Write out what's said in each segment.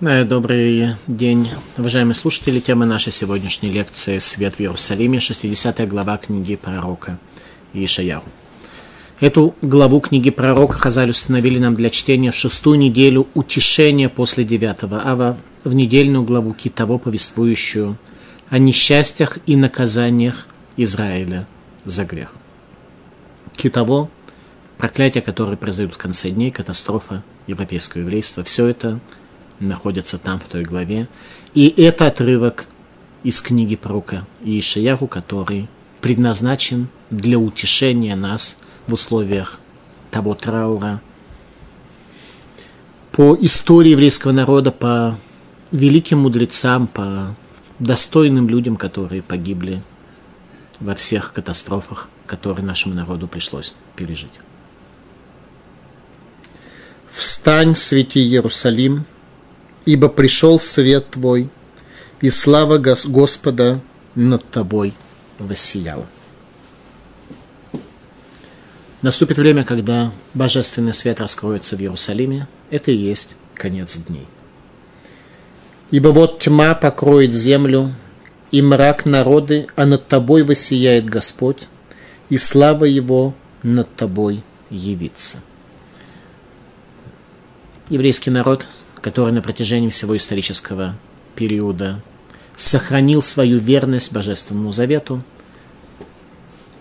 Э, добрый день, уважаемые слушатели. Тема нашей сегодняшней лекции «Свет в Иерусалиме», 60 глава книги пророка Ишаяу. Эту главу книги пророка Хазаль установили нам для чтения в шестую неделю утешения после девятого ава, в недельную главу Китово, повествующую о несчастьях и наказаниях Израиля за грех. Китово – проклятие, которое произойдет в конце дней, катастрофа европейского еврейства. Все это – находятся там, в той главе. И это отрывок из книги пророка Иешаяху, который предназначен для утешения нас в условиях того траура. По истории еврейского народа, по великим мудрецам, по достойным людям, которые погибли во всех катастрофах, которые нашему народу пришлось пережить. «Встань, свети Иерусалим, ибо пришел свет Твой, и слава Господа над Тобой воссияла. Наступит время, когда божественный свет раскроется в Иерусалиме. Это и есть конец дней. Ибо вот тьма покроет землю, и мрак народы, а над тобой воссияет Господь, и слава Его над тобой явится. Еврейский народ который на протяжении всего исторического периода сохранил свою верность Божественному Завету,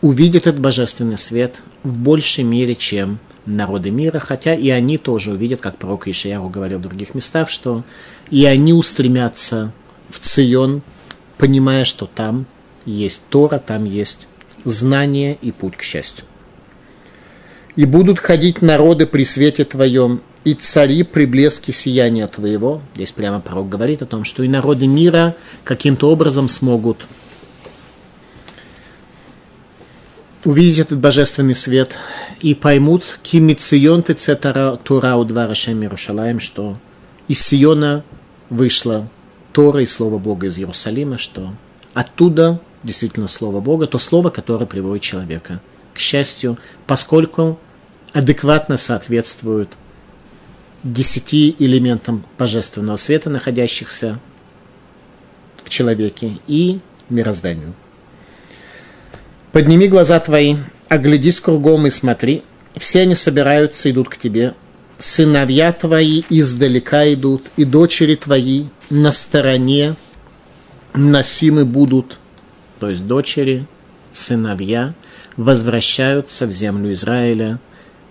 увидит этот божественный свет в большей мере, чем народы мира, хотя и они тоже увидят, как пророк Ишаяху говорил в других местах, что и они устремятся в Цион, понимая, что там есть Тора, там есть знание и путь к счастью. «И будут ходить народы при свете Твоем, и цари при блеске сияния твоего. Здесь прямо пророк говорит о том, что и народы мира каким-то образом смогут увидеть этот божественный свет и поймут, кимицион ты Тура у два Рашем Иерушалаем, что из Сиона вышла Тора и Слово Бога из Иерусалима, что оттуда действительно Слово Бога, то Слово, которое приводит человека к счастью, поскольку адекватно соответствует десяти элементам божественного света, находящихся в человеке, и мирозданию. Подними глаза твои, оглядись кругом и смотри. Все они собираются, идут к тебе. Сыновья твои издалека идут, и дочери твои на стороне носимы будут. То есть дочери, сыновья возвращаются в землю Израиля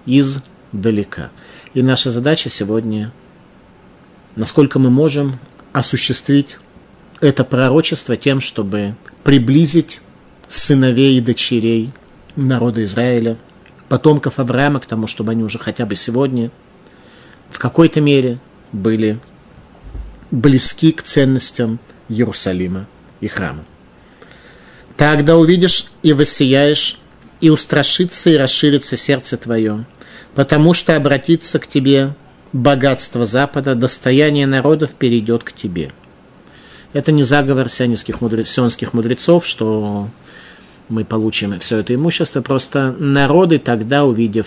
издалека. И наша задача сегодня, насколько мы можем осуществить это пророчество тем, чтобы приблизить сыновей и дочерей народа Израиля, потомков Авраама к тому, чтобы они уже хотя бы сегодня в какой-то мере были близки к ценностям Иерусалима и храма. Тогда увидишь и воссияешь, и устрашится и расширится сердце твое, потому что обратиться к тебе богатство Запада, достояние народов перейдет к тебе. Это не заговор сионских, мудрец, сионских мудрецов, что мы получим все это имущество, просто народы тогда, увидев,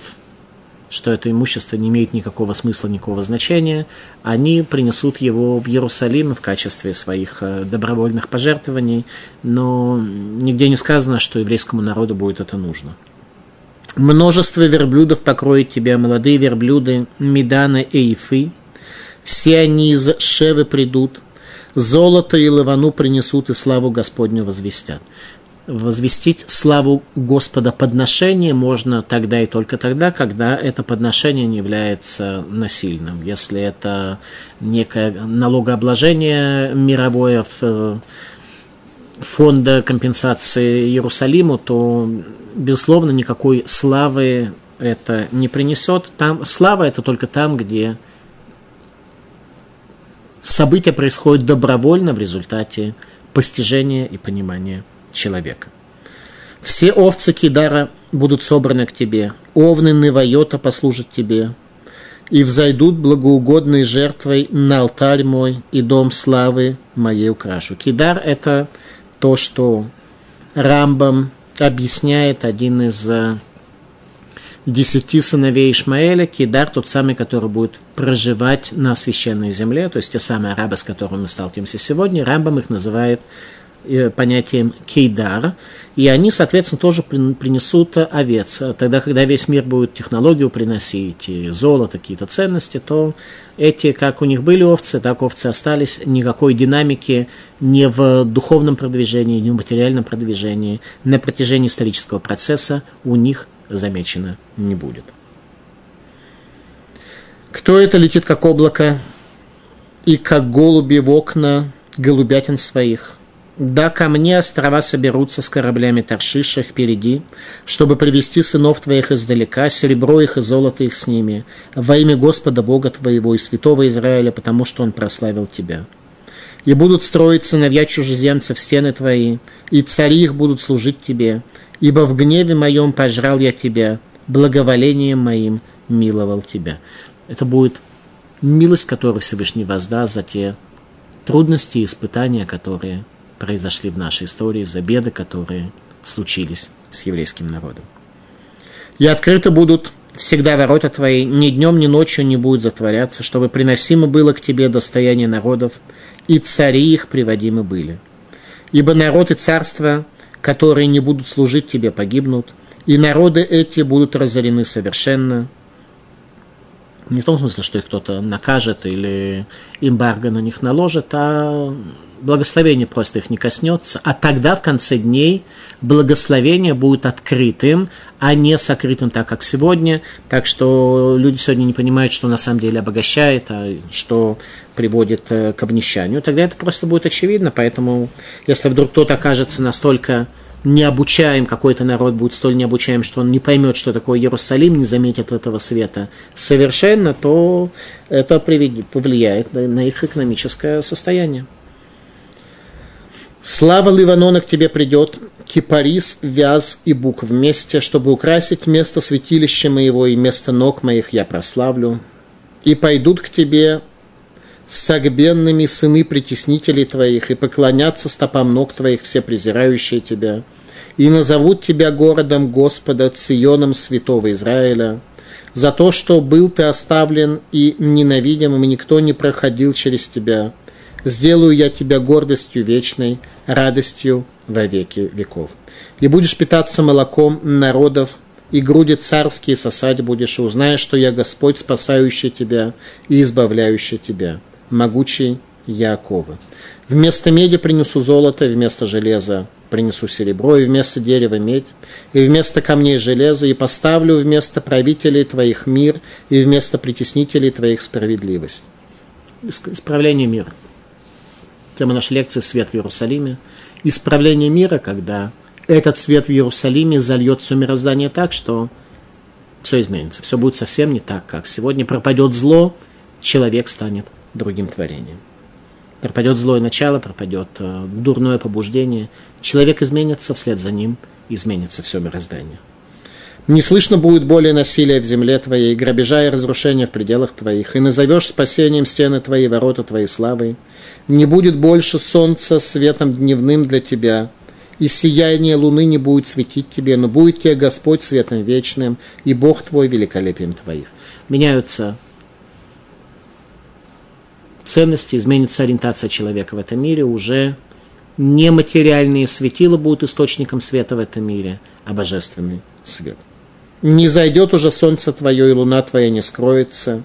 что это имущество не имеет никакого смысла, никакого значения, они принесут его в Иерусалим в качестве своих э, добровольных пожертвований, но нигде не сказано, что еврейскому народу будет это нужно. Множество верблюдов покроет тебя, молодые верблюды Медана и Ифы. Все они из Шевы придут, золото и лавану принесут и славу Господню возвестят. Возвестить славу Господа подношение можно тогда и только тогда, когда это подношение не является насильным. Если это некое налогообложение мировое в фонда компенсации Иерусалиму, то, безусловно, никакой славы это не принесет. Там, слава это только там, где события происходят добровольно в результате постижения и понимания человека. Все овцы Кидара будут собраны к тебе, овны Невайота послужат тебе, и взойдут благоугодной жертвой на алтарь мой, и дом славы моей украшу. Кидар – это то, что Рамбам объясняет один из э, десяти сыновей Ишмаэля, Кидар тот самый, который будет проживать на священной земле, то есть те самые арабы, с которыми мы сталкиваемся сегодня. Рамбам их называет понятием кейдар, и они, соответственно, тоже принесут овец. Тогда, когда весь мир будет технологию приносить, и золото, какие-то ценности, то эти, как у них были овцы, так овцы остались. Никакой динамики ни в духовном продвижении, ни в материальном продвижении на протяжении исторического процесса у них замечено не будет. Кто это летит как облако и как голуби в окна голубятин своих – да ко мне острова соберутся с кораблями Таршиша впереди, чтобы привести сынов твоих издалека, серебро их и золото их с ними, во имя Господа Бога твоего и святого Израиля, потому что Он прославил тебя. И будут строить сыновья чужеземцев стены твои, и цари их будут служить тебе, ибо в гневе моем пожрал я тебя, благоволением моим миловал тебя. Это будет милость, которую Всевышний воздаст за те трудности и испытания, которые произошли в нашей истории, за беды, которые случились с еврейским народом. И открыты будут всегда ворота твои, ни днем, ни ночью не будут затворяться, чтобы приносимо было к тебе достояние народов, и цари их приводимы были. Ибо народ и царство, которые не будут служить тебе, погибнут, и народы эти будут разорены совершенно. Не в том смысле, что их кто-то накажет или эмбарго на них наложит, а благословение просто их не коснется, а тогда в конце дней благословение будет открытым, а не сокрытым так, как сегодня. Так что люди сегодня не понимают, что на самом деле обогащает, а что приводит э, к обнищанию. Тогда это просто будет очевидно. Поэтому, если вдруг кто-то окажется настолько необучаем, какой-то народ будет столь необучаем, что он не поймет, что такое Иерусалим, не заметит этого света совершенно, то это повлияет на их экономическое состояние. Слава Ливанона к тебе придет, кипарис, вяз и бук вместе, чтобы украсить место святилища моего и место ног моих я прославлю. И пойдут к тебе согбенными сыны притеснителей твоих, и поклонятся стопам ног твоих все презирающие тебя, и назовут тебя городом Господа, Ционом святого Израиля, за то, что был ты оставлен и ненавидим, и никто не проходил через тебя – сделаю я тебя гордостью вечной, радостью во веки веков. И будешь питаться молоком народов, и груди царские сосать будешь, и узнаешь, что я Господь, спасающий тебя и избавляющий тебя, могучий Якова. Вместо меди принесу золото, вместо железа принесу серебро, и вместо дерева медь, и вместо камней железо, и поставлю вместо правителей твоих мир, и вместо притеснителей твоих справедливость. Исправление мира. Тема нашей лекции «Свет в Иерусалиме». Исправление мира, когда этот свет в Иерусалиме зальет все мироздание так, что все изменится. Все будет совсем не так, как сегодня пропадет зло, человек станет другим творением. Пропадет злое начало, пропадет э, дурное побуждение, человек изменится, вслед за ним изменится все мироздание. Не слышно будет более насилия в земле твоей, грабежа и разрушения в пределах твоих, и назовешь спасением стены твои, ворота твоей славой. Не будет больше солнца светом дневным для тебя, и сияние луны не будет светить тебе, но будет тебе Господь светом вечным, и Бог твой великолепием твоих. Меняются ценности, изменится ориентация человека в этом мире, уже нематериальные светила будут источником света в этом мире, а божественный свет не зайдет уже солнце твое, и луна твоя не скроется,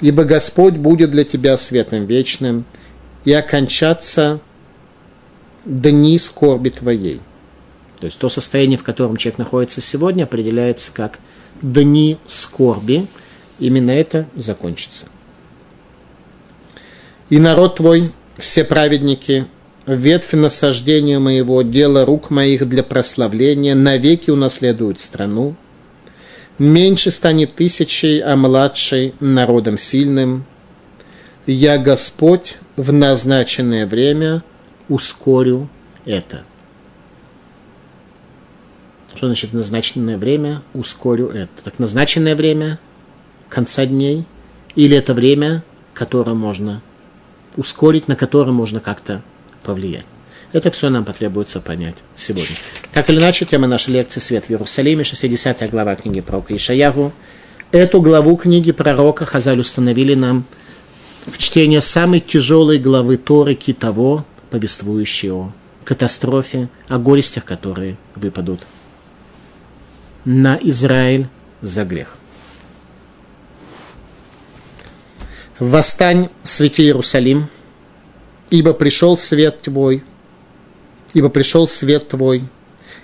ибо Господь будет для тебя светом вечным, и окончаться дни скорби твоей. То есть то состояние, в котором человек находится сегодня, определяется как дни скорби. Именно это закончится. И народ твой, все праведники, ветвь насаждения моего, дело рук моих для прославления, навеки унаследуют страну, меньше станет тысячей, а младший народом сильным. Я, Господь, в назначенное время ускорю это. Что значит назначенное время ускорю это? Так назначенное время конца дней или это время, которое можно ускорить, на которое можно как-то повлиять. Это все нам потребуется понять сегодня. Так или иначе, тема нашей лекции «Свет в Иерусалиме», 60 глава книги пророка Ишаягу. Эту главу книги пророка Хазаль установили нам в чтение самой тяжелой главы Торы Китово, повествующей о катастрофе, о горестях, которые выпадут на Израиль за грех. «Восстань, свети Иерусалим, ибо пришел свет твой, ибо пришел свет твой,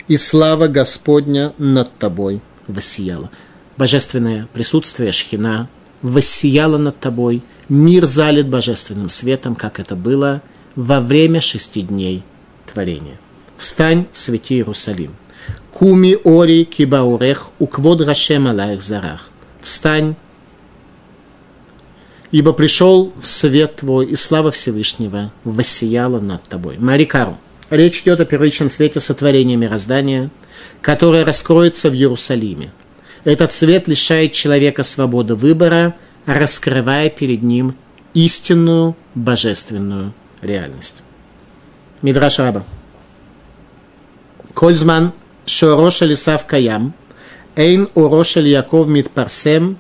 и слава Господня над тобой воссияла». Божественное присутствие Шхина воссияло над тобой, мир залит божественным светом, как это было во время шести дней творения. Встань, свети Иерусалим. Куми ори кибаурех, уквод рашем алаих зарах. Встань, ибо пришел свет твой, и слава Всевышнего воссияла над тобой. Марикару. Речь идет о первичном свете сотворения мироздания, которое раскроется в Иерусалиме. Этот свет лишает человека свободы выбора, раскрывая перед ним истинную божественную реальность. Мидраш Раба. Кользман шороша лисав каям, эйн уроша Яков митпарсем,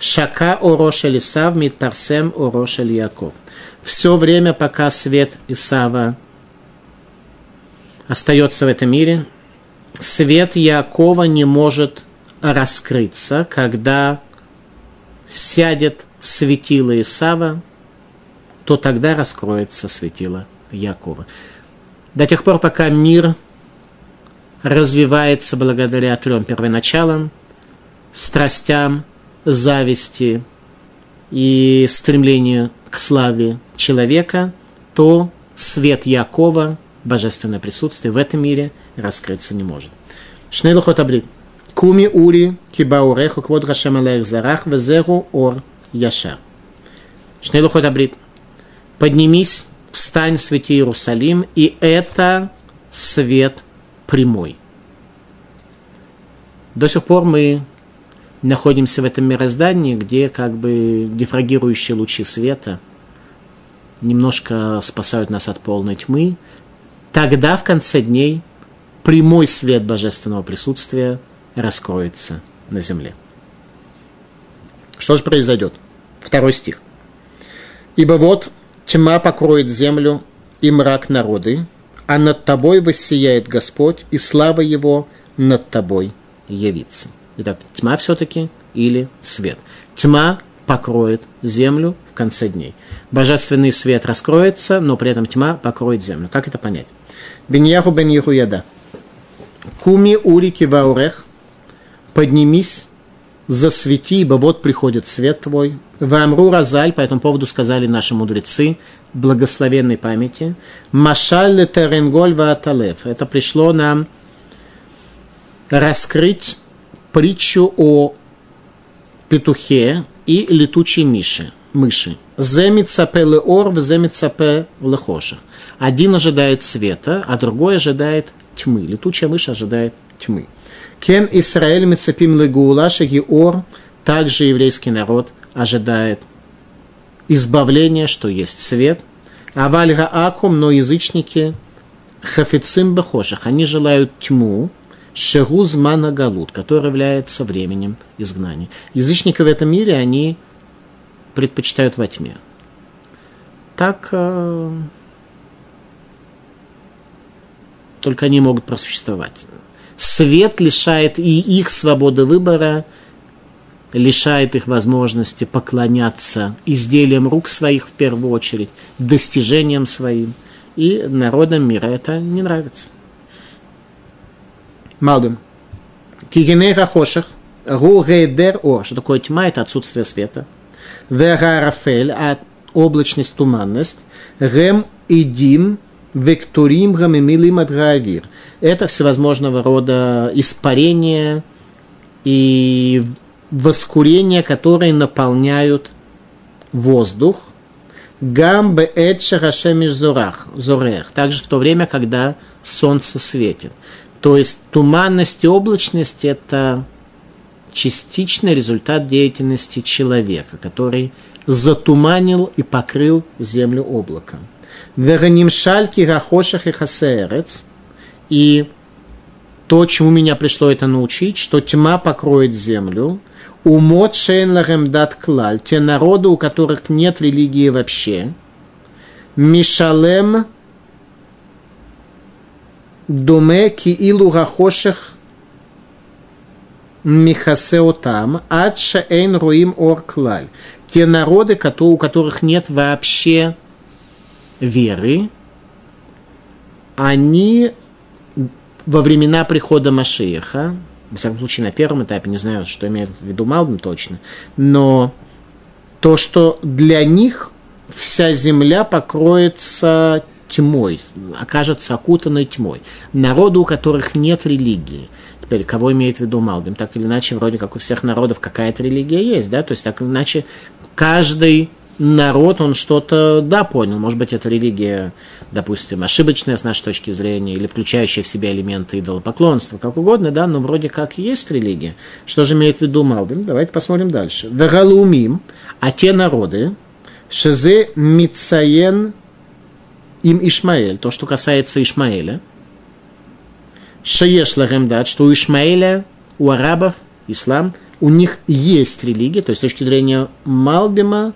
Шака Ороша Исав, Митпарсем Ороша Яков. Все время, пока свет Исава остается в этом мире, свет Якова не может раскрыться, когда сядет светило Исава, то тогда раскроется светило Якова. До тех пор, пока мир развивается благодаря трем первоначалам, страстям, зависти и стремлению к славе человека, то свет Якова, божественное присутствие в этом мире раскрыться не может. Шнейлухот абрит. Куми ури кибауреху квод алех зарах везеру ор яша. Шнейлухот абрит. Поднимись, встань, свети Иерусалим, и это свет прямой. До сих пор мы находимся в этом мироздании, где как бы дифрагирующие лучи света немножко спасают нас от полной тьмы, тогда в конце дней прямой свет божественного присутствия раскроется на земле. Что же произойдет? Второй стих. «Ибо вот тьма покроет землю и мрак народы, а над тобой воссияет Господь, и слава Его над тобой явится». Итак, тьма все-таки или свет. Тьма покроет землю в конце дней. Божественный свет раскроется, но при этом тьма покроет землю. Как это понять? Беньяху бен Яда. Куми улики ваурех. Поднимись, засвети, ибо вот приходит свет твой. Вамру разаль, по этому поводу сказали наши мудрецы, благословенной памяти. Машаль теренголь вааталев. Это пришло нам раскрыть притчу о петухе и летучей миши, мыши. Земицапе леор, земицапе лехоша. Один ожидает света, а другой ожидает тьмы. Летучая мышь ожидает тьмы. Кен Исраэль мецапим легуула ор, также еврейский народ ожидает избавления, что есть свет. А вальга акум, но язычники хафицим бахошах, они желают тьму, Шегуз Манагалут, который является временем изгнания. Язычники в этом мире, они предпочитают во тьме. Так э, только они могут просуществовать. Свет лишает и их свободы выбора, лишает их возможности поклоняться изделиям рук своих в первую очередь, достижениям своим. И народам мира это не нравится. Малбим. Кигеней Рахошах, Ру Гейдер О, что такое тьма, это отсутствие света. Вера Рафель, а облачность, туманность. Гем и Дим, Векторим Гамемилим Адраавир. Это всевозможного рода испарения и воскурения, которые наполняют воздух. Гамбе Эдша Рашемиш Зорах, Зорех. Также в то время, когда солнце светит. То есть туманность и облачность – это частичный результат деятельности человека, который затуманил и покрыл землю облаком. Вераним шальки рахошах и хасерец. И то, чему меня пришло это научить, что тьма покроет землю, умот шейн лахем дат клаль, те народы, у которых нет религии вообще, мишалем думе ки илу рахошах михасеотам, адша эйн руим ор клаль. Те народы, у которых нет вообще веры, они во времена прихода Машиеха, во всяком случае на первом этапе, не знаю, что имеет в виду Малбин точно, но то, что для них вся земля покроется тьмой, окажется окутанной тьмой. Народу, у которых нет религии. Теперь, кого имеет в виду Малбим? Так или иначе, вроде как у всех народов какая-то религия есть, да? То есть, так или иначе, каждый народ, он что-то, да, понял. Может быть, это религия, допустим, ошибочная с нашей точки зрения, или включающая в себя элементы идолопоклонства, как угодно, да, но вроде как есть религия. Что же имеет в виду Малбим? Давайте посмотрим дальше. Вералумим, а те народы, шезе мицаен им Ишмаэль, то, что касается Ишмаэля, Шаеш Лахемдат, что у Ишмаэля, у арабов, ислам, у них есть религия, то есть с точки зрения Малбима,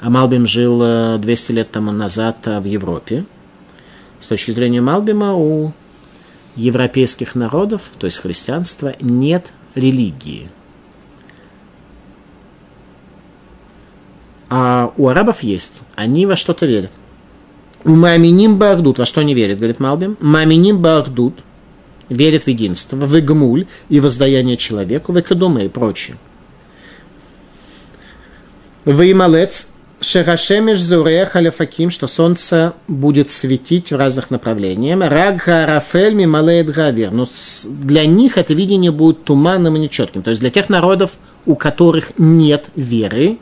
а Малбим жил 200 э, лет тому назад э, в Европе. С точки зрения Малбима у европейских народов, то есть христианства, нет религии. А у арабов есть. Они во что-то верят. У Маминим Бахдут, во что они верят, говорит Малбим? Маминим Бахдут верит в единство, в Игмуль и воздаяние человеку, в Экадуме и прочее. В Ималец Шерашемеш Зурех Аляфаким, что солнце будет светить в разных направлениях. Рагха Рафель Мималеет Гавир. Но для них это видение будет туманным и нечетким. То есть для тех народов, у которых нет веры,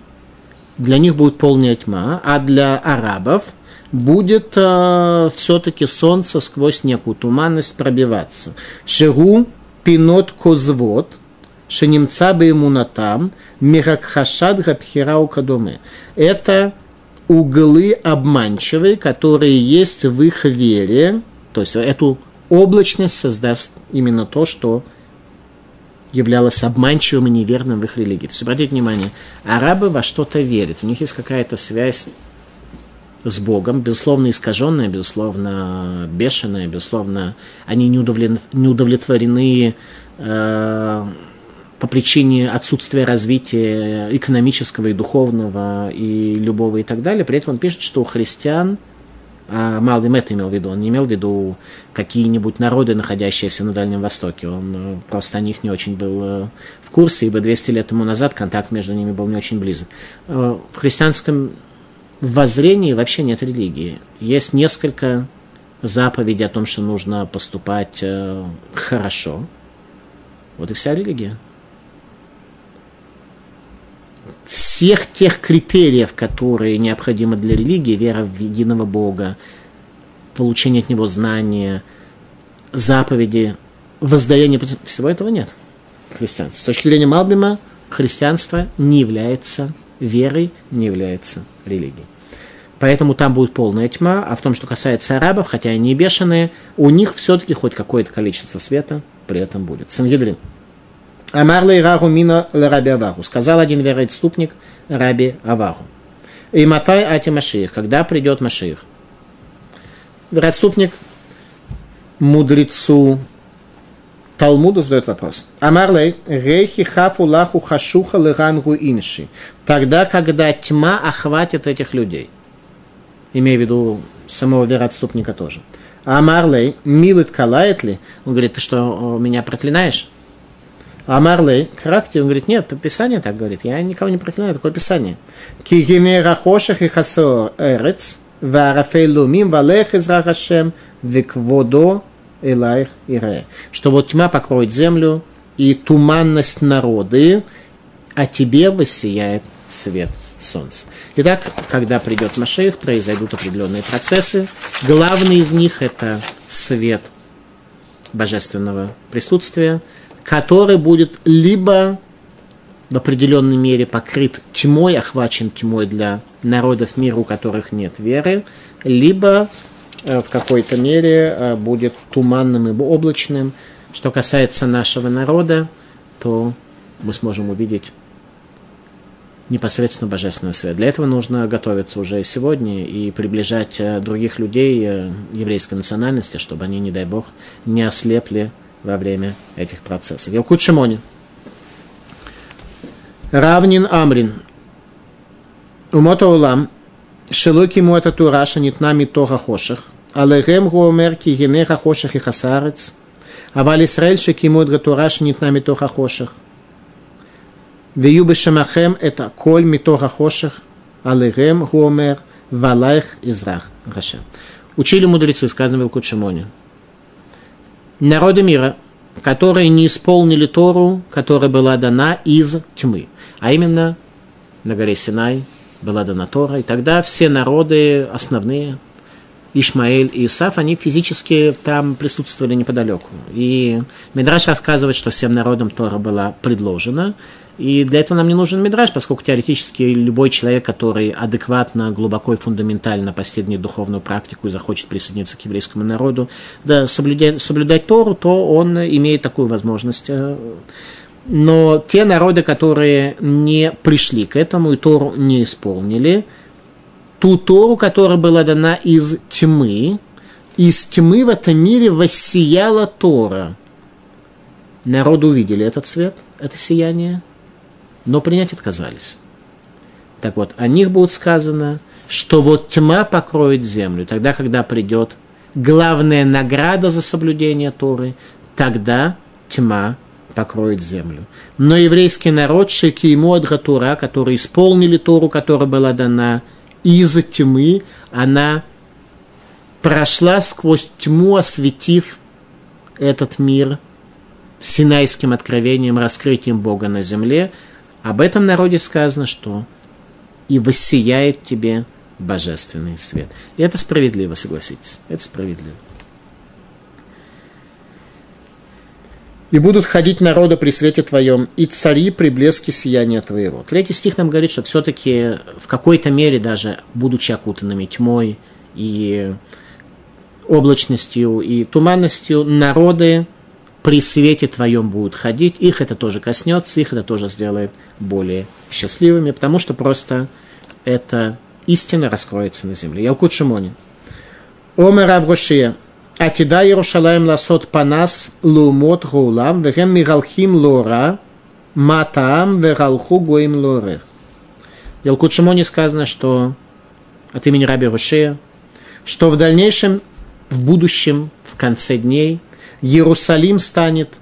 для них будет полная тьма, а для арабов будет э, все-таки солнце сквозь некую туманность пробиваться. Шеру пинот козвод – Шенимца бы ему на там, Миракхашад Габхирау Кадуме. Это углы обманчивые, которые есть в их вере, то есть эту облачность создаст именно то, что являлось обманчивым и неверным в их религии. То есть, обратите внимание, арабы во что-то верят, у них есть какая-то связь с Богом, безусловно, искаженная, безусловно, бешеная, безусловно, они не удовлетворены э, по причине отсутствия развития экономического и духовного и любого и так далее. При этом он пишет, что у христиан, а Малвим это имел в виду, он не имел в виду какие-нибудь народы, находящиеся на Дальнем Востоке. Он э, просто о них не очень был э, в курсе, ибо 200 лет тому назад контакт между ними был не очень близок. Э, в христианском воззрении вообще нет религии. Есть несколько заповедей о том, что нужно поступать хорошо. Вот и вся религия всех тех критериев, которые необходимы для религии, вера в единого Бога, получение от Него знания, заповеди, воздаяние, всего этого нет в христианстве. С точки зрения Малбима, христианство не является верой, не является религией. Поэтому там будет полная тьма, а в том, что касается арабов, хотя они и бешеные, у них все-таки хоть какое-то количество света при этом будет. Сангедрин. Амар Лейраху Мина Раби Аваху. Сказал один вероотступник Раби Аваху. И матай ати Машиих. Когда придет Машиих? Вероотступник мудрецу Талмуда задает вопрос. Амарлей, рейхи хафу лаху хашуха лырангу инши. Тогда, когда тьма охватит этих людей. Имея в виду самого вероотступника тоже. Амарлей, милит калает ли? Он говорит, ты что, меня проклинаешь? А Марлей, Кракти, он говорит, нет, Писание так говорит, я никого не проклинаю, такое Писание. Кигине рахошах и хасо эрец, варафей лумим, валех из рахашем, викводо элайх ире. Что вот тьма покроет землю, и туманность народы, а тебе воссияет свет солнца. Итак, когда придет Машех, произойдут определенные процессы. Главный из них – это свет божественного присутствия – который будет либо в определенной мере покрыт тьмой, охвачен тьмой для народов мира, у которых нет веры, либо э, в какой-то мере э, будет туманным и облачным. Что касается нашего народа, то мы сможем увидеть непосредственно божественный свет. Для этого нужно готовиться уже сегодня и приближать э, других людей еврейской национальности, чтобы они, не дай бог, не ослепли во время этих процессов. Елкут Шимони. Равнин Амрин. Умота улам. Шелуки муэта тураша нитнами тоха хоших. Алегем гуомер кигенеха хоших и хасарец. Авал Исраэль шекимуд гатураш нитнами тоха хоших. Веюбы шамахем это коль митоха хоших. Алегем гуомер валайх израх. Учили мудрецы, сказано в Илкут Шимоне. Народы мира, которые не исполнили Тору, которая была дана из тьмы а именно на горе Синай была дана Тора, и тогда все народы основные, Ишмаэль и Исаф, они физически там присутствовали неподалеку. И Мидраш рассказывает, что всем народам Тора была предложена, и для этого нам не нужен мидраж, поскольку теоретически любой человек, который адекватно, глубоко и фундаментально постигнет духовную практику и захочет присоединиться к еврейскому народу, да, соблюдать, соблюдать Тору, то он имеет такую возможность. Но те народы, которые не пришли к этому и Тору не исполнили, ту Тору, которая была дана из тьмы, из тьмы в этом мире воссияла Тора. Народы увидели этот свет, это сияние, но принять отказались. Так вот, о них будет сказано, что вот тьма покроет землю. Тогда, когда придет главная награда за соблюдение Торы, тогда тьма покроет землю. Но еврейский народ, шеки ему от Гатура, которые исполнили Тору, которая была дана из тьмы, она прошла сквозь тьму, осветив этот мир синайским откровением, раскрытием Бога на земле. Об этом народе сказано, что и воссияет тебе божественный свет. И это справедливо, согласитесь. Это справедливо. и будут ходить народы при свете твоем, и цари при блеске сияния твоего. Третий стих нам говорит, что все-таки в какой-то мере, даже будучи окутанными тьмой и облачностью и туманностью, народы при свете твоем будут ходить, их это тоже коснется, их это тоже сделает более счастливыми, потому что просто эта истина раскроется на земле. Ялкут Шимони. Омер Авгушия. Атида Иерушалаем ласот панас лумот гулам вегем мигалхим лора матаам вегалху гоим лорех. Ялкут Шимони сказано, что от имени Раби Рушия, что в дальнейшем, в будущем, в конце дней – Иерусалим станет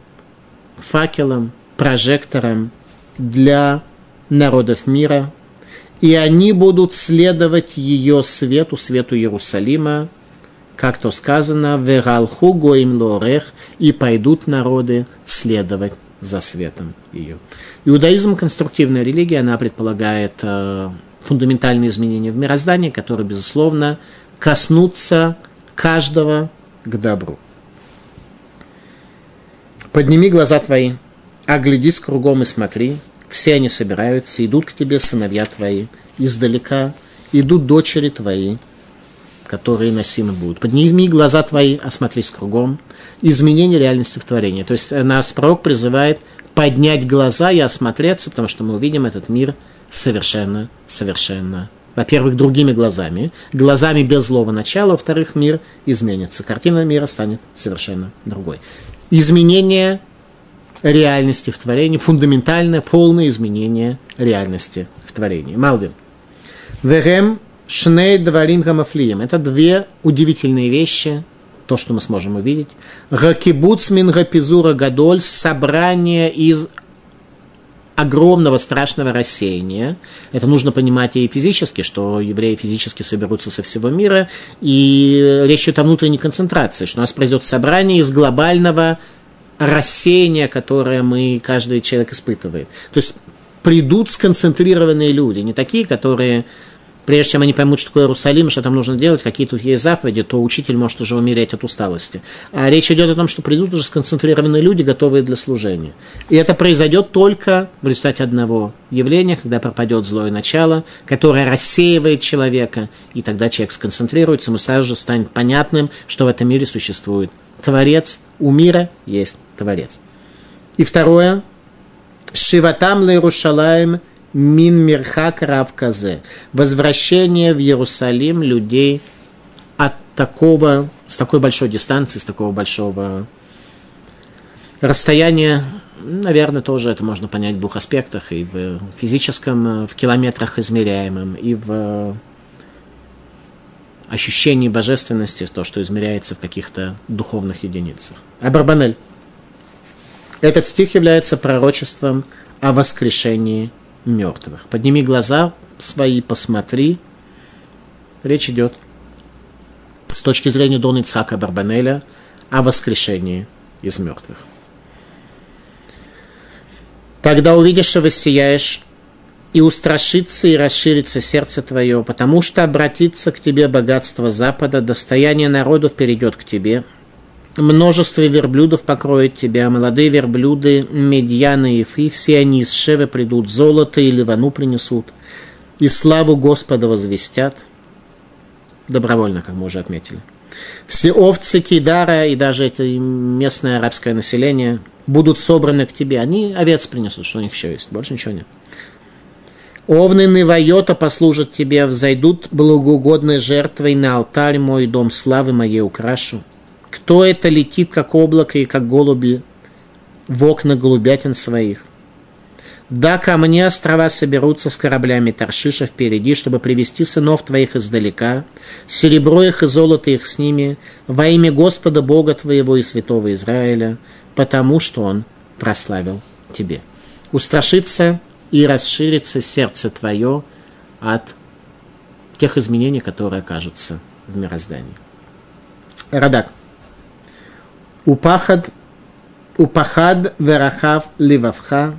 факелом, прожектором для народов мира, и они будут следовать ее свету, свету Иерусалима, как то сказано, «Вералху гоим лорех» и пойдут народы следовать за светом ее. Иудаизм – конструктивная религия, она предполагает э, фундаментальные изменения в мироздании, которые, безусловно, коснутся каждого к добру. Подними глаза твои, оглядись кругом и смотри, все они собираются, идут к тебе сыновья твои, издалека идут дочери твои, которые носимы будут. Подними глаза твои, осмотрись кругом. Изменение реальности в творении. То есть э, нас пророк призывает поднять глаза и осмотреться, потому что мы увидим этот мир совершенно, совершенно, во-первых, другими глазами, глазами без злого начала, во-вторых, мир изменится, картина мира станет совершенно другой. Изменение реальности в творении, фундаментальное, полное изменение реальности в творении. Малдин. Верем Шней Дварим Гамафлием. Это две удивительные вещи, то, что мы сможем увидеть. Гакибуц Мингапизура Гадоль, собрание из огромного страшного рассеяния. Это нужно понимать и физически, что евреи физически соберутся со всего мира. И речь идет о внутренней концентрации, что у нас произойдет собрание из глобального рассеяния, которое мы, каждый человек испытывает. То есть придут сконцентрированные люди, не такие, которые прежде чем они поймут, что такое Иерусалим, что там нужно делать, какие тут есть заповеди, то учитель может уже умереть от усталости. А речь идет о том, что придут уже сконцентрированные люди, готовые для служения. И это произойдет только в результате одного явления, когда пропадет злое начало, которое рассеивает человека, и тогда человек сконцентрируется, ему сразу же станет понятным, что в этом мире существует Творец, у мира есть Творец. И второе, Шиватам Лейрушалаем – Мин Мирхак Равказе. Возвращение в Иерусалим людей от такого, с такой большой дистанции, с такого большого расстояния, наверное, тоже это можно понять в двух аспектах, и в физическом, в километрах измеряемом, и в ощущении божественности, то, что измеряется в каких-то духовных единицах. Абарбанель. Этот стих является пророчеством о воскрешении мертвых. Подними глаза свои, посмотри. Речь идет с точки зрения Дона Ицхака Барбанеля о воскрешении из мертвых. Тогда увидишь, что воссияешь, и устрашится и расширится сердце твое, потому что обратится к тебе богатство Запада, достояние народов перейдет к тебе – Множество верблюдов покроет тебя, молодые верблюды, медьяны и фи, все они из Шевы придут, золото и ливану принесут, и славу Господа возвестят. Добровольно, как мы уже отметили. Все овцы Кидара и даже это местное арабское население будут собраны к тебе. Они овец принесут, что у них еще есть, больше ничего нет. Овны Невайота послужат тебе, взойдут благоугодной жертвой на алтарь мой, дом славы моей украшу. Кто это летит, как облако и как голуби в окна голубятин своих? Да, ко мне острова соберутся с кораблями Таршиша впереди, чтобы привести сынов твоих издалека, серебро их и золото их с ними, во имя Господа Бога твоего и святого Израиля, потому что Он прославил тебе. Устрашится и расширится сердце твое от тех изменений, которые окажутся в мироздании. Радак. Упахад, упахад верахав ливавха,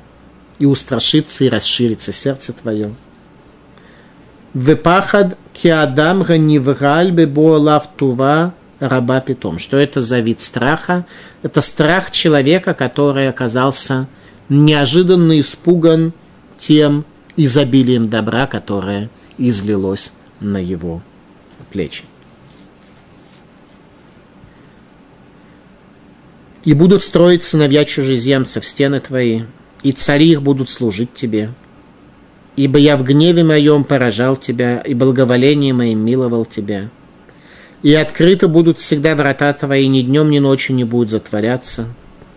и устрашится и расширится сердце твое. Вепахад киадам ганивраль бебоалав тува раба питом. Что это за вид страха? Это страх человека, который оказался неожиданно испуган тем изобилием добра, которое излилось на его плечи. И будут строить сыновья чужеземцев стены твои, и цари их будут служить тебе. Ибо я в гневе моем поражал тебя, и благоволением моим миловал тебя. И открыты будут всегда врата твои, ни днем, ни ночью не будут затворяться.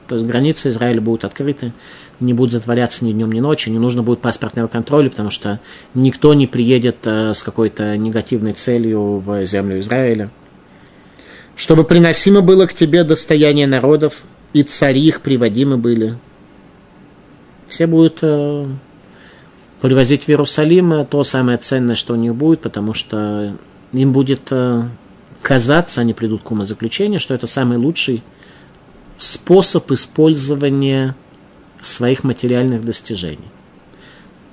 То есть границы Израиля будут открыты, не будут затворяться ни днем, ни ночью, не нужно будет паспортного контроля, потому что никто не приедет э, с какой-то негативной целью в землю Израиля чтобы приносимо было к тебе достояние народов, и цари их приводимы были. Все будут э, привозить в Иерусалим э, то самое ценное, что у них будет, потому что им будет э, казаться, они придут к умозаключению, что это самый лучший способ использования своих материальных достижений.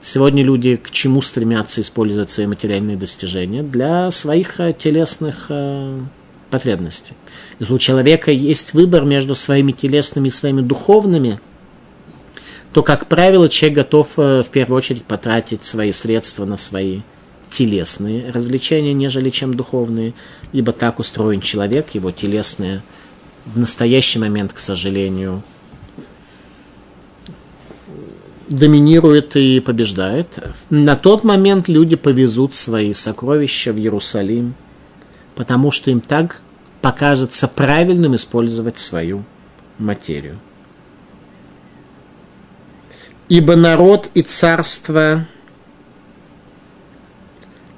Сегодня люди к чему стремятся использовать свои материальные достижения? Для своих э, телесных э, потребности. Если у человека есть выбор между своими телесными и своими духовными, то, как правило, человек готов э, в первую очередь потратить свои средства на свои телесные развлечения, нежели чем духовные, ибо так устроен человек, его телесные в настоящий момент, к сожалению, доминирует и побеждает. На тот момент люди повезут свои сокровища в Иерусалим, потому что им так покажется правильным использовать свою материю. Ибо народ и царство,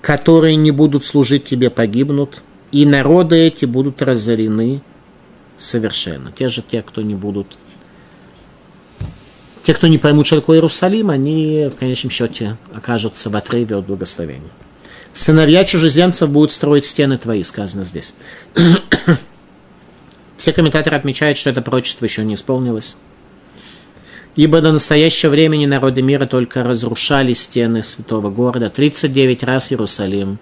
которые не будут служить тебе, погибнут, и народы эти будут разорены совершенно. Те же те, кто не будут те, кто не поймут, что такое Иерусалим, они в конечном счете окажутся в отрыве от благословения. Сыновья чужеземцев будут строить стены твои, сказано здесь. Все комментаторы отмечают, что это пророчество еще не исполнилось. Ибо до настоящего времени народы мира только разрушали стены святого города. 39 раз Иерусалим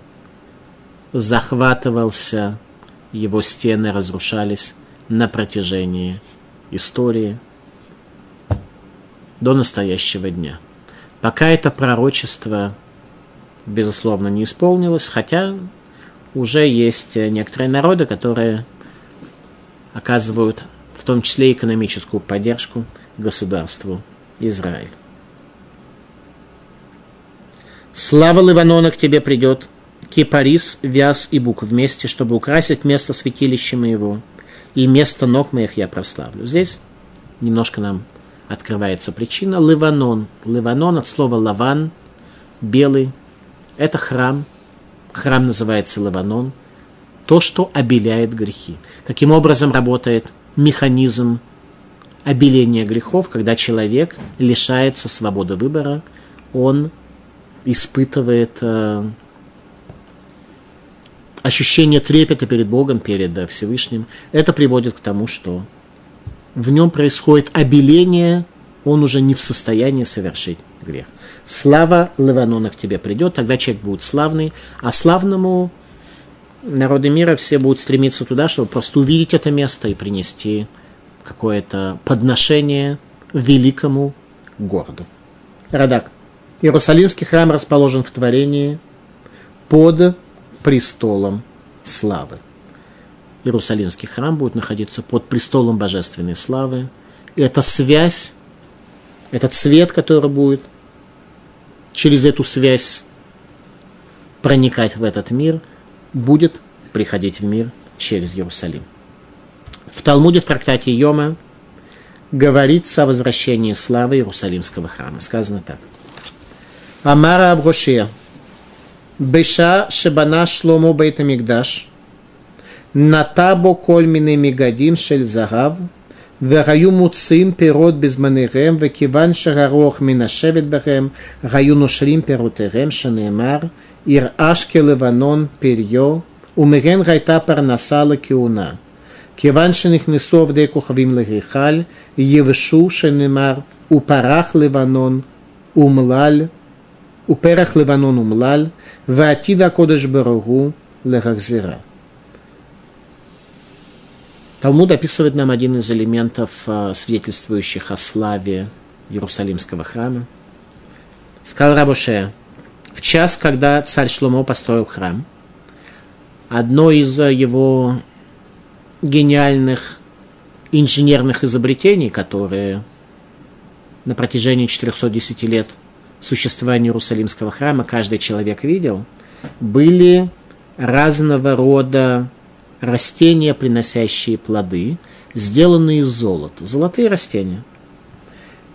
захватывался, его стены разрушались на протяжении истории до настоящего дня. Пока это пророчество, безусловно, не исполнилось, хотя уже есть некоторые народы, которые оказывают в том числе экономическую поддержку государству Израиль. Слава Ливанона к тебе придет, кипарис, вяз и бук вместе, чтобы украсить место святилища моего, и место ног моих я прославлю. Здесь немножко нам открывается причина. Ливанон. Ливанон от слова лаван, белый. Это храм. Храм называется Ливанон. То, что обеляет грехи. Каким образом работает механизм обеления грехов, когда человек лишается свободы выбора, он испытывает э, ощущение трепета перед Богом, перед э, Всевышним. Это приводит к тому, что в нем происходит обеление, он уже не в состоянии совершить грех. Слава Ливанона к тебе придет, тогда человек будет славный, а славному народы мира все будут стремиться туда, чтобы просто увидеть это место и принести какое-то подношение великому городу. Радак. Иерусалимский храм расположен в творении под престолом славы. Иерусалимский храм будет находиться под престолом божественной славы. И эта связь, этот свет, который будет через эту связь проникать в этот мир, будет приходить в мир через Иерусалим. В Талмуде, в трактате Йома, говорится о возвращении славы Иерусалимского храма. Сказано так. Амара Авгошия, Беша Шебана Шлому бейта Бейтамикдаш, Натабо Кольмины Мегадин Шель Загав – והיו מוצאים פירות בזמניהם, וכיוון שהרוח מנשבת בהם, היו נושרים פירותיהם, שנאמר, ירעש כלבנון פריו, ומהן הייתה פרנסה לכהונה. כיוון שנכנסו עובדי כוכבים להיכל, יבשו, שנאמר, ופרח לבנון אומלל, ופרח לבנון אומלל, ועתיד הקודש ברוך הוא להחזירה. Талмуд описывает нам один из элементов, свидетельствующих о славе Иерусалимского храма. Сказал Рабуше, в час, когда царь Шломо построил храм, одно из его гениальных инженерных изобретений, которые на протяжении 410 лет существования Иерусалимского храма каждый человек видел, были разного рода растения, приносящие плоды, сделанные из золота. Золотые растения.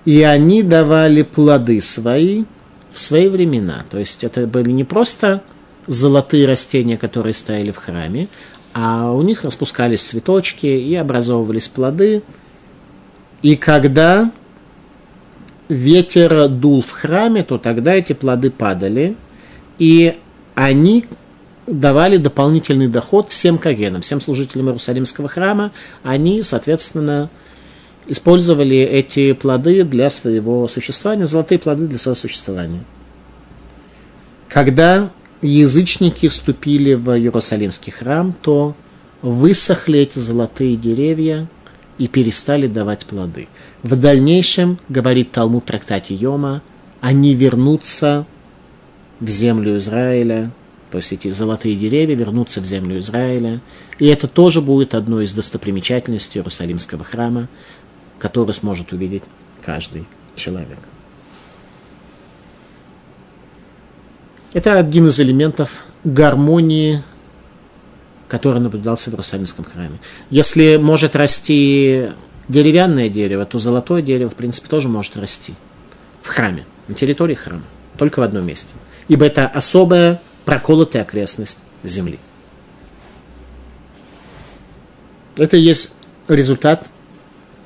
И они давали плоды свои в свои времена. То есть это были не просто золотые растения, которые стояли в храме, а у них распускались цветочки и образовывались плоды. И когда ветер дул в храме, то тогда эти плоды падали, и они давали дополнительный доход всем кагенам, всем служителям Иерусалимского храма. Они, соответственно, использовали эти плоды для своего существования, золотые плоды для своего существования. Когда язычники вступили в Иерусалимский храм, то высохли эти золотые деревья и перестали давать плоды. В дальнейшем, говорит Талмуд в трактате Йома, они вернутся в землю Израиля то есть эти золотые деревья вернутся в землю Израиля. И это тоже будет одной из достопримечательностей Иерусалимского храма, который сможет увидеть каждый человек. Это один из элементов гармонии, который наблюдался в Иерусалимском храме. Если может расти деревянное дерево, то золотое дерево, в принципе, тоже может расти в храме, на территории храма, только в одном месте. Ибо это особая проколотая окрестность Земли. Это и есть результат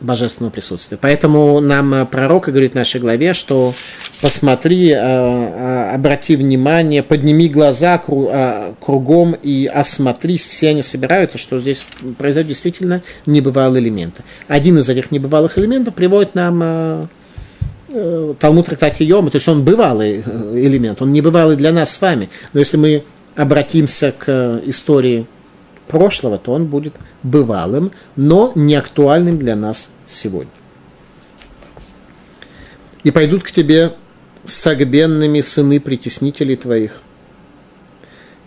божественного присутствия. Поэтому нам э, пророк говорит в нашей главе, что посмотри, э, э, обрати внимание, подними глаза кругом и осмотрись, все они собираются, что здесь произойдет действительно небывалые элементы. Один из этих небывалых элементов приводит нам Талмуд трактате Йома, то есть он бывалый э, элемент, он не бывалый для нас с вами. Но если мы обратимся к истории прошлого, то он будет бывалым, но не актуальным для нас сегодня. И пойдут к тебе согбенными сыны притеснителей твоих,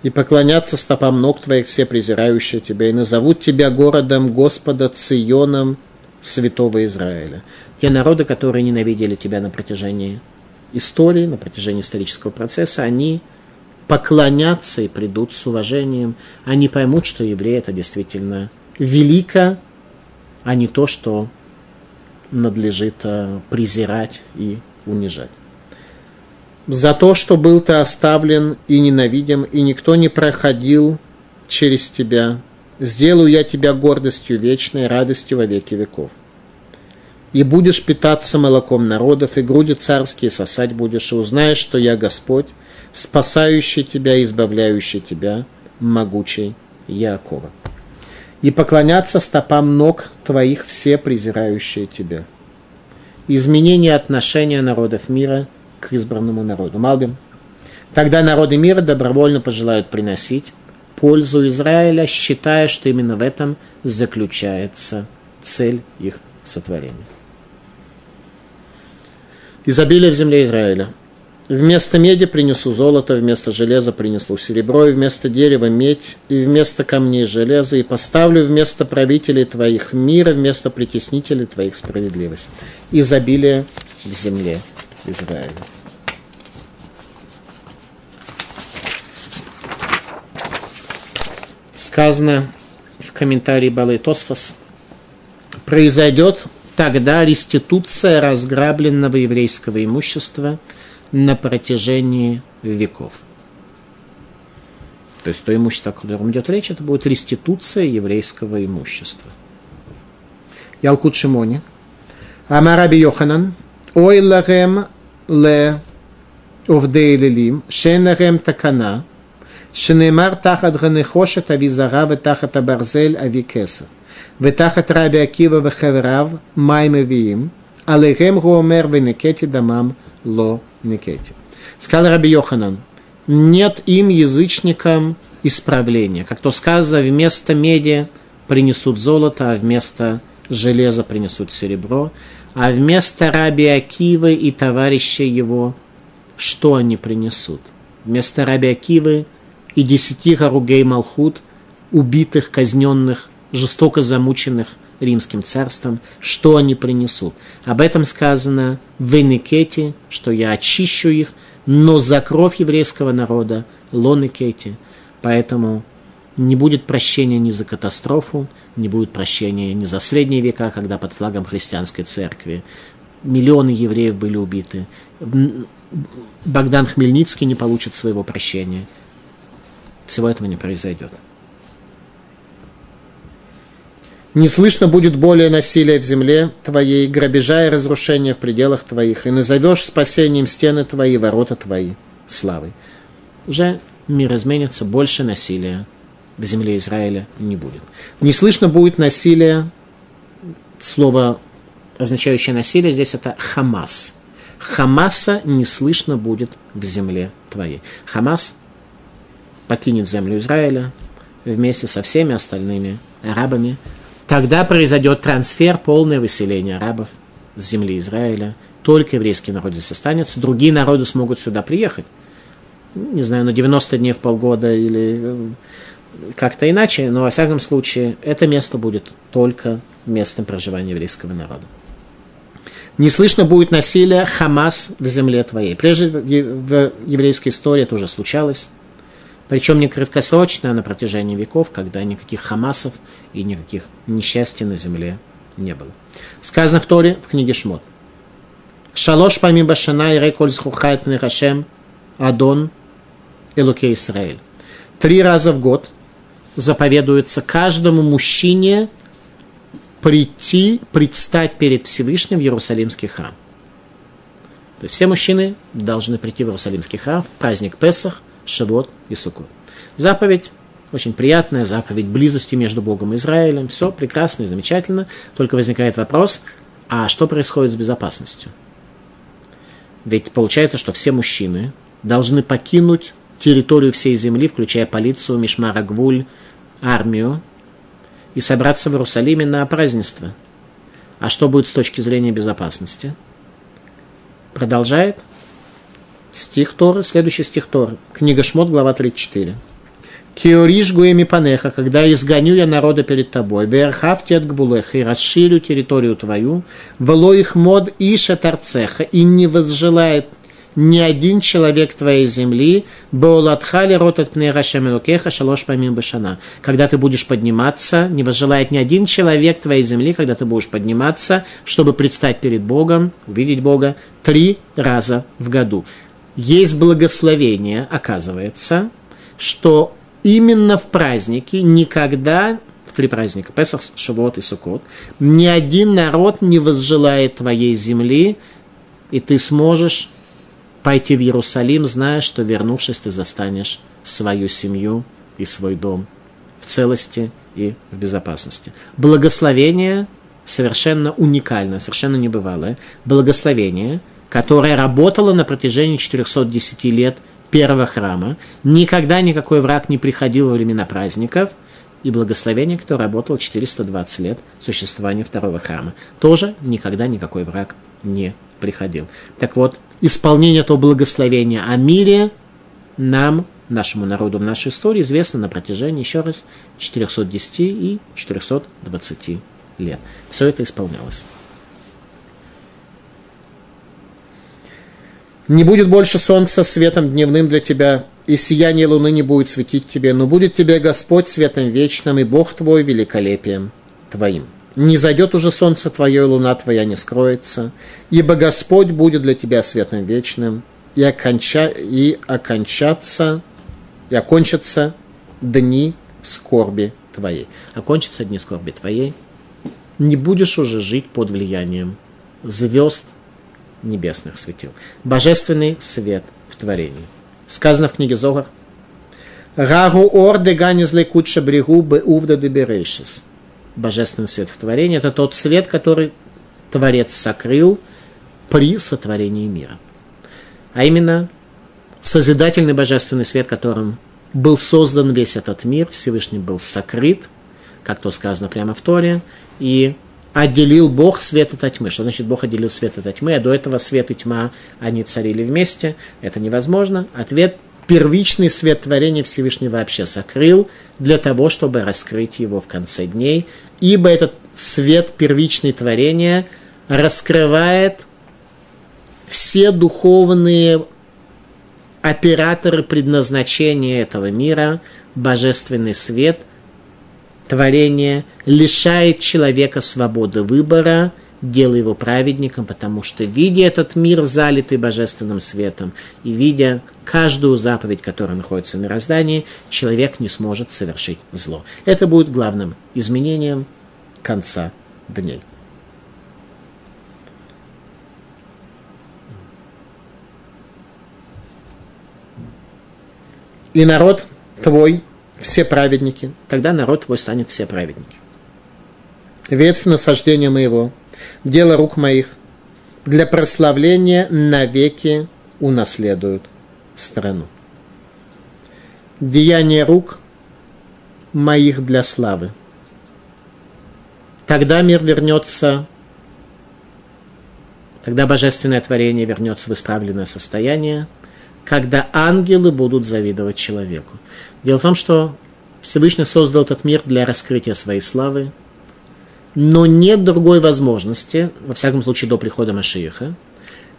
и поклонятся стопам ног твоих все презирающие тебя, и назовут тебя городом Господа Ционом святого Израиля. Те народы, которые ненавидели тебя на протяжении истории, на протяжении исторического процесса, они поклонятся и придут с уважением. Они поймут, что евреи это действительно велико, а не то, что надлежит э, презирать и унижать. За то, что был ты оставлен и ненавидим, и никто не проходил через тебя, сделаю я тебя гордостью вечной, радостью во веки веков. И будешь питаться молоком народов, и груди царские сосать будешь, и узнаешь, что я Господь, спасающий тебя и избавляющий тебя, могучий Якова. И поклонятся стопам ног твоих все презирающие тебя. Изменение отношения народов мира к избранному народу. Малбим. Тогда народы мира добровольно пожелают приносить пользу Израиля, считая, что именно в этом заключается цель их сотворения. Изобилие в земле Израиля – Вместо меди принесу золото, вместо железа принесу серебро, и вместо дерева медь, и вместо камней железо, и поставлю вместо правителей твоих мира, вместо притеснителей твоих справедливость. Изобилие в земле Израиля. сказано в комментарии Балы Тосфос, произойдет тогда реституция разграбленного еврейского имущества на протяжении веков. То есть то имущество, о котором идет речь, это будет реституция еврейского имущества. Ялкут Шимони. Амараби Йоханан. Ой лахем ле овдей лилим. Шенарем такана. שנאמר תחת הנחושת אבי זרה ותחת הברזל אבי כסף, ותחת רבי עקיבא וחבריו מים מביאים, עליהם הוא אומר ונקטי דמם לא Никете. Сказал Раби Йоханан, нет им, язычникам, исправления. Как то сказано, вместо меди принесут золото, а вместо железа принесут серебро, а вместо Раби Акивы и товарища его, что они принесут? Вместо Раби Акивы и десяти Харугей Малхут, убитых, казненных, жестоко замученных – римским царством, что они принесут. Об этом сказано в Эникете, что я очищу их, но за кровь еврейского народа лонекете. Поэтому не будет прощения ни за катастрофу, не будет прощения ни за средние века, когда под флагом христианской церкви миллионы евреев были убиты. Богдан Хмельницкий не получит своего прощения. Всего этого не произойдет. Не слышно будет более насилия в земле твоей, грабежа и разрушения в пределах твоих, и назовешь спасением стены твои, ворота твои славой. Уже мир изменится, больше насилия в земле Израиля не будет. Не слышно будет насилия, слово, означающее насилие, здесь это Хамас. Хамаса не слышно будет в земле твоей. Хамас покинет землю Израиля вместе со всеми остальными арабами, Тогда произойдет трансфер, полное выселение арабов с земли Израиля. Только еврейский народ здесь останется. Другие народы смогут сюда приехать. Не знаю, на 90 дней в полгода или э, как-то иначе, но во всяком случае это место будет только местом проживания еврейского народа. Не слышно будет насилия Хамас в земле твоей. Прежде в еврейской истории это уже случалось. Причем не краткосрочно, а на протяжении веков, когда никаких Хамасов и никаких несчастий на земле не было. Сказано в Торе, в книге Шмот. Шалош пами башана и реколь схухайт нехашем Адон Элуке Исраэль. Три раза в год заповедуется каждому мужчине прийти, предстать перед Всевышним в Иерусалимский храм. То есть все мужчины должны прийти в Иерусалимский храм в праздник Песах, Шавот и Суккот. Заповедь очень приятная заповедь близости между Богом и Израилем. Все прекрасно и замечательно. Только возникает вопрос, а что происходит с безопасностью? Ведь получается, что все мужчины должны покинуть территорию всей земли, включая полицию, Мишмарагвуль, армию, и собраться в Иерусалиме на празднество. А что будет с точки зрения безопасности? Продолжает стих Торы, следующий стих Торы. Книга Шмот, глава 34. Киориш гуэми панеха, когда изгоню я народа перед тобой, верхавти от гвулех, и расширю территорию твою, вело их мод иша тарцеха, и не возжелает ни один человек твоей земли, Беолатхали ротат пнеирашамилукеха шалош помим башана. Когда ты будешь подниматься, не возжелает ни один человек твоей земли, когда ты будешь подниматься, чтобы предстать перед Богом, увидеть Бога, три раза в году. Есть благословение, оказывается, что именно в праздники никогда в три праздника, Песах, Шавуот и Сукот, ни один народ не возжелает твоей земли, и ты сможешь пойти в Иерусалим, зная, что вернувшись, ты застанешь свою семью и свой дом в целости и в безопасности. Благословение совершенно уникальное, совершенно небывалое. Благословение, которое работало на протяжении 410 лет первого храма. Никогда никакой враг не приходил во времена праздников. И благословение, которое работало 420 лет существования второго храма. Тоже никогда никакой враг не приходил. Так вот, исполнение этого благословения о мире нам, нашему народу в нашей истории, известно на протяжении, еще раз, 410 и 420 лет. Все это исполнялось. Не будет больше солнца светом дневным для тебя, и сияние луны не будет светить тебе, но будет тебе Господь светом вечным, и Бог твой великолепием твоим. Не зайдет уже солнце твое, и луна твоя не скроется, ибо Господь будет для тебя светом вечным, и, оконча... и окончаться, и окончатся дни скорби твоей. Окончатся дни скорби твоей. Не будешь уже жить под влиянием звезд, небесных светил. Божественный свет в творении. Сказано в книге Зогар. Рагу ор деганизлей куча брегу бе увда деберейшис. Божественный свет в творении – это тот свет, который Творец сокрыл при сотворении мира. А именно, созидательный божественный свет, которым был создан весь этот мир, Всевышний был сокрыт, как то сказано прямо в Торе, и отделил Бог свет от тьмы. Что значит Бог отделил свет от тьмы? А до этого свет и тьма, они царили вместе. Это невозможно. Ответ – первичный свет творения Всевышний вообще сокрыл для того, чтобы раскрыть его в конце дней. Ибо этот свет первичный творения раскрывает все духовные операторы предназначения этого мира, божественный свет – творение лишает человека свободы выбора, делая его праведником, потому что, видя этот мир, залитый божественным светом, и видя каждую заповедь, которая находится в мироздании, человек не сможет совершить зло. Это будет главным изменением конца дней. И народ твой все праведники, тогда народ твой станет все праведники. Ветвь насаждения моего, дело рук моих, для прославления навеки унаследуют страну. Деяние рук моих для славы. Тогда мир вернется, тогда божественное творение вернется в исправленное состояние, когда ангелы будут завидовать человеку. Дело в том, что Всевышний создал этот мир для раскрытия своей славы, но нет другой возможности, во всяком случае до прихода Машииха,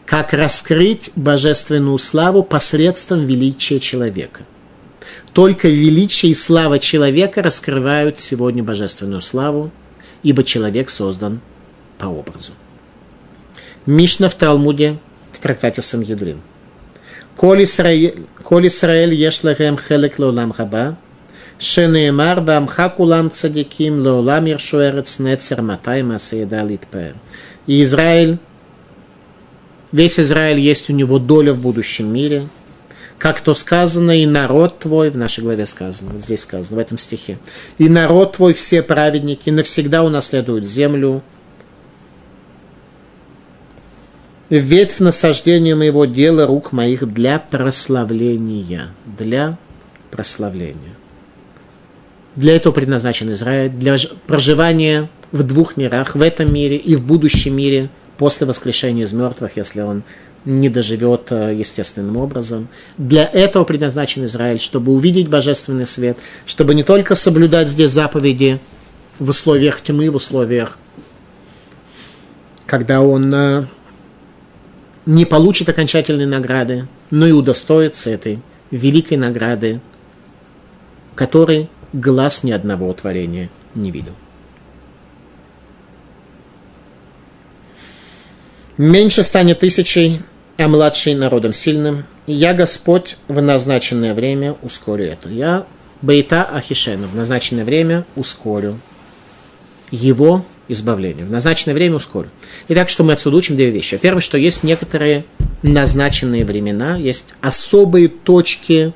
как раскрыть божественную славу посредством величия человека. Только величие и слава человека раскрывают сегодня божественную славу, ибо человек создан по образу. Мишна в Талмуде в трактате Самьедрин. Коль Исраэль ешлахем хелек лолам хаба, шенеемар бамха кулам цадиким лолам ершуэрец нецер матай масаеда литпэр. И Израиль, весь Израиль есть у него доля в будущем мире, как то сказано, и народ твой, в нашей главе сказано, здесь сказано, в этом стихе, и народ твой, все праведники, навсегда унаследуют землю, ветвь насаждения моего дела рук моих для прославления. Для прославления. Для этого предназначен Израиль, для проживания в двух мирах, в этом мире и в будущем мире, после воскрешения из мертвых, если он не доживет э, естественным образом. Для этого предназначен Израиль, чтобы увидеть божественный свет, чтобы не только соблюдать здесь заповеди в условиях тьмы, в условиях, когда он э, не получит окончательной награды, но и удостоится этой великой награды, которой глаз ни одного творения не видел. Меньше станет тысячей, а младший народом сильным. Я, Господь, в назначенное время ускорю это. Я, Бейта Ахишена, в назначенное время ускорю его избавление. В назначенное время ускорю. Итак, что мы отсюда учим? Две вещи. Первое, что есть некоторые назначенные времена, есть особые точки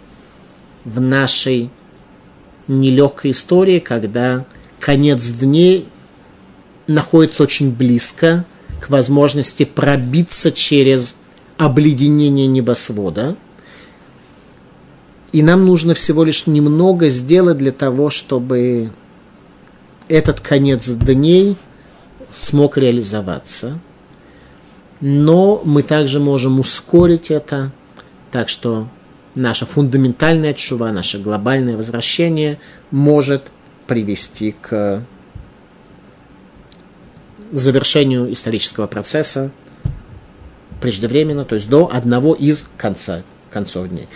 в нашей нелегкой истории, когда конец дней находится очень близко, к возможности пробиться через обледенение небосвода. И нам нужно всего лишь немного сделать для того, чтобы этот конец дней смог реализоваться. Но мы также можем ускорить это, так что наша фундаментальная чува, наше глобальное возвращение может привести к завершению исторического процесса преждевременно, то есть до одного из конца, концов дней.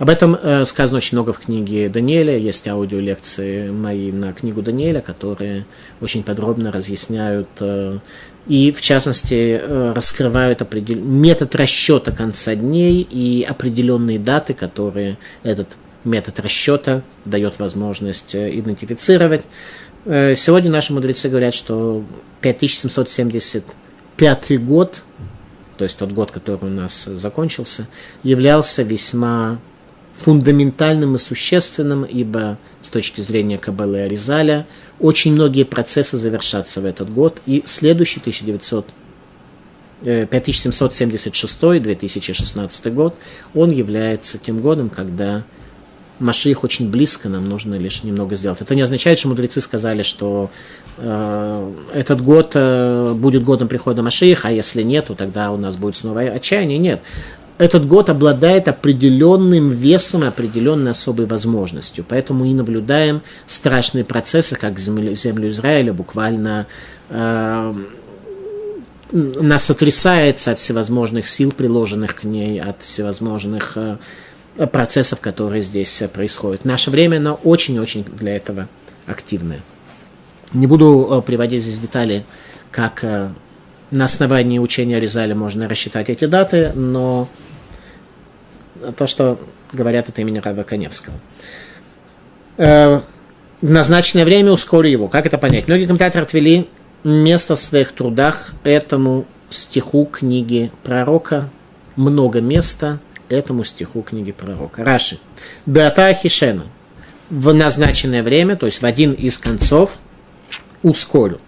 Об этом э, сказано очень много в книге Даниэля. Есть аудиолекции мои на книгу Даниэля, которые очень подробно разъясняют э, и, в частности, э, раскрывают определ... метод расчета конца дней и определенные даты, которые этот метод расчета дает возможность идентифицировать. Сегодня наши мудрецы говорят, что 5775 год, то есть тот год, который у нас закончился, являлся весьма фундаментальным и существенным, ибо с точки зрения Каббалы и Аризаля очень многие процессы завершатся в этот год, и следующий 1900 5776-2016 э, год, он является тем годом, когда Машиих очень близко, нам нужно лишь немного сделать. Это не означает, что мудрецы сказали, что э, этот год э, будет годом прихода Машииха, а если нет, то тогда у нас будет снова отчаяние. Нет. Этот год обладает определенным весом и определенной особой возможностью. Поэтому и наблюдаем страшные процессы, как землю, землю Израиля буквально э, нас сотрясается от всевозможных сил, приложенных к ней, от всевозможных э, процессов, которые здесь происходят. Наше время, оно очень-очень для этого активное. Не буду э, приводить здесь детали, как э, на основании учения Резали можно рассчитать эти даты, но то, что говорят от имени Рава Коневского. Э, в назначенное время ускорю его. Как это понять? Многие комментаторы отвели место в своих трудах этому стиху книги пророка. Много места – этому стиху книги пророка. Раши. Беата Хишена. В назначенное время, то есть в один из концов, ускорю.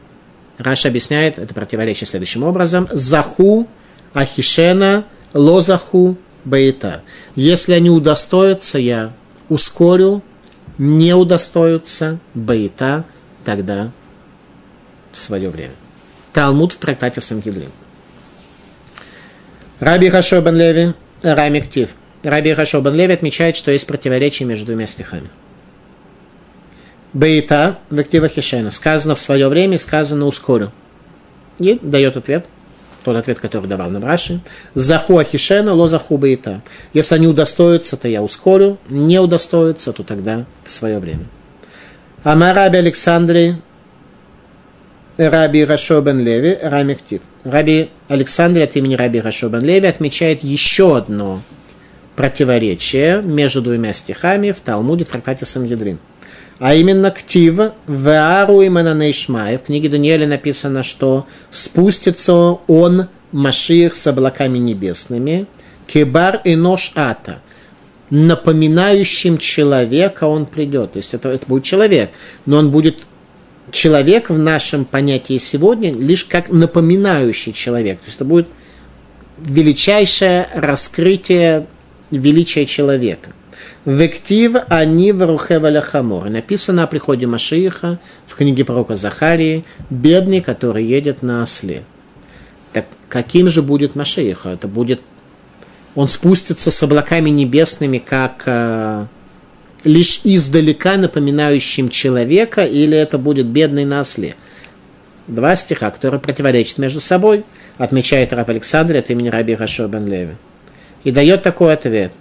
Раша объясняет это противоречие следующим образом. Заху Ахишена Лозаху Баита. Если они удостоятся, я ускорю, не удостоятся Баита, тогда в свое время. Талмуд в трактате Сангидрин. Раби Хашо бен Леви Рами Ктив. Раби Хашо бен Леви отмечает, что есть противоречие между двумя стихами. Бейта в Ктива Хишена. Сказано в свое время, сказано ускорю. И дает ответ, тот ответ, который давал нам Раши. Заху Ахишена, ло заху Бейта. Если они удостоятся, то я ускорю. Не удостоятся, то тогда в свое время. Амараби Александре Раби Рашо бен Леви, Рами Ктив. Раби Александр от имени Раби Рашо бен Леви отмечает еще одно противоречие между двумя стихами в Талмуде в трактате Сангедрин. А именно Ктив Веару и Мананейшмай. В книге Даниэля написано, что спустится он, Машиих, с облаками небесными, Кебар и Нож Ата – напоминающим человека он придет. То есть это, это будет человек, но он будет человек в нашем понятии сегодня лишь как напоминающий человек. То есть это будет величайшее раскрытие величия человека. Вектив они в Хамор. Написано о приходе Машииха в книге пророка Захарии, бедный, который едет на осле. Так каким же будет Машииха? Это будет... Он спустится с облаками небесными, как э, лишь издалека напоминающим человека, или это будет бедный на осле? Два стиха, которые противоречат между собой, отмечает Раб Александр от имени Раби Хашо бен Леви. И дает такой ответ.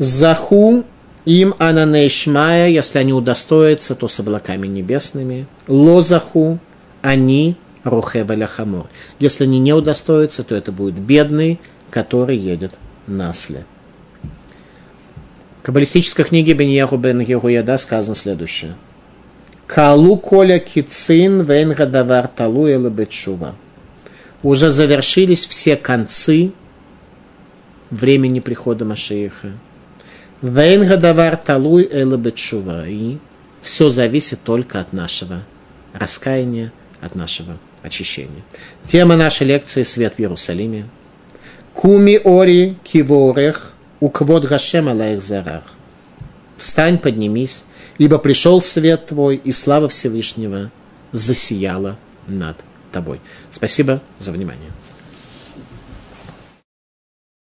Заху им ананейшмая, если они удостоятся, то с облаками небесными. Лозаху, они рухеваля хамор. Если они не удостоятся, то это будет бедный, который едет на след. В каббалистической книге Беньяху бен Геруяда сказано следующее. Калу коля кицин вен гадавар талу бетшува. Уже завершились все концы времени прихода Машеиха. Вейн гадавар талуй эла бетшува. И все зависит только от нашего раскаяния, от нашего очищения. Тема нашей лекции «Свет в Иерусалиме». Куми ори киворех уквод гашем алаих зарах. Встань, поднимись, ибо пришел свет твой, и слава Всевышнего засияла над тобой. Спасибо за внимание.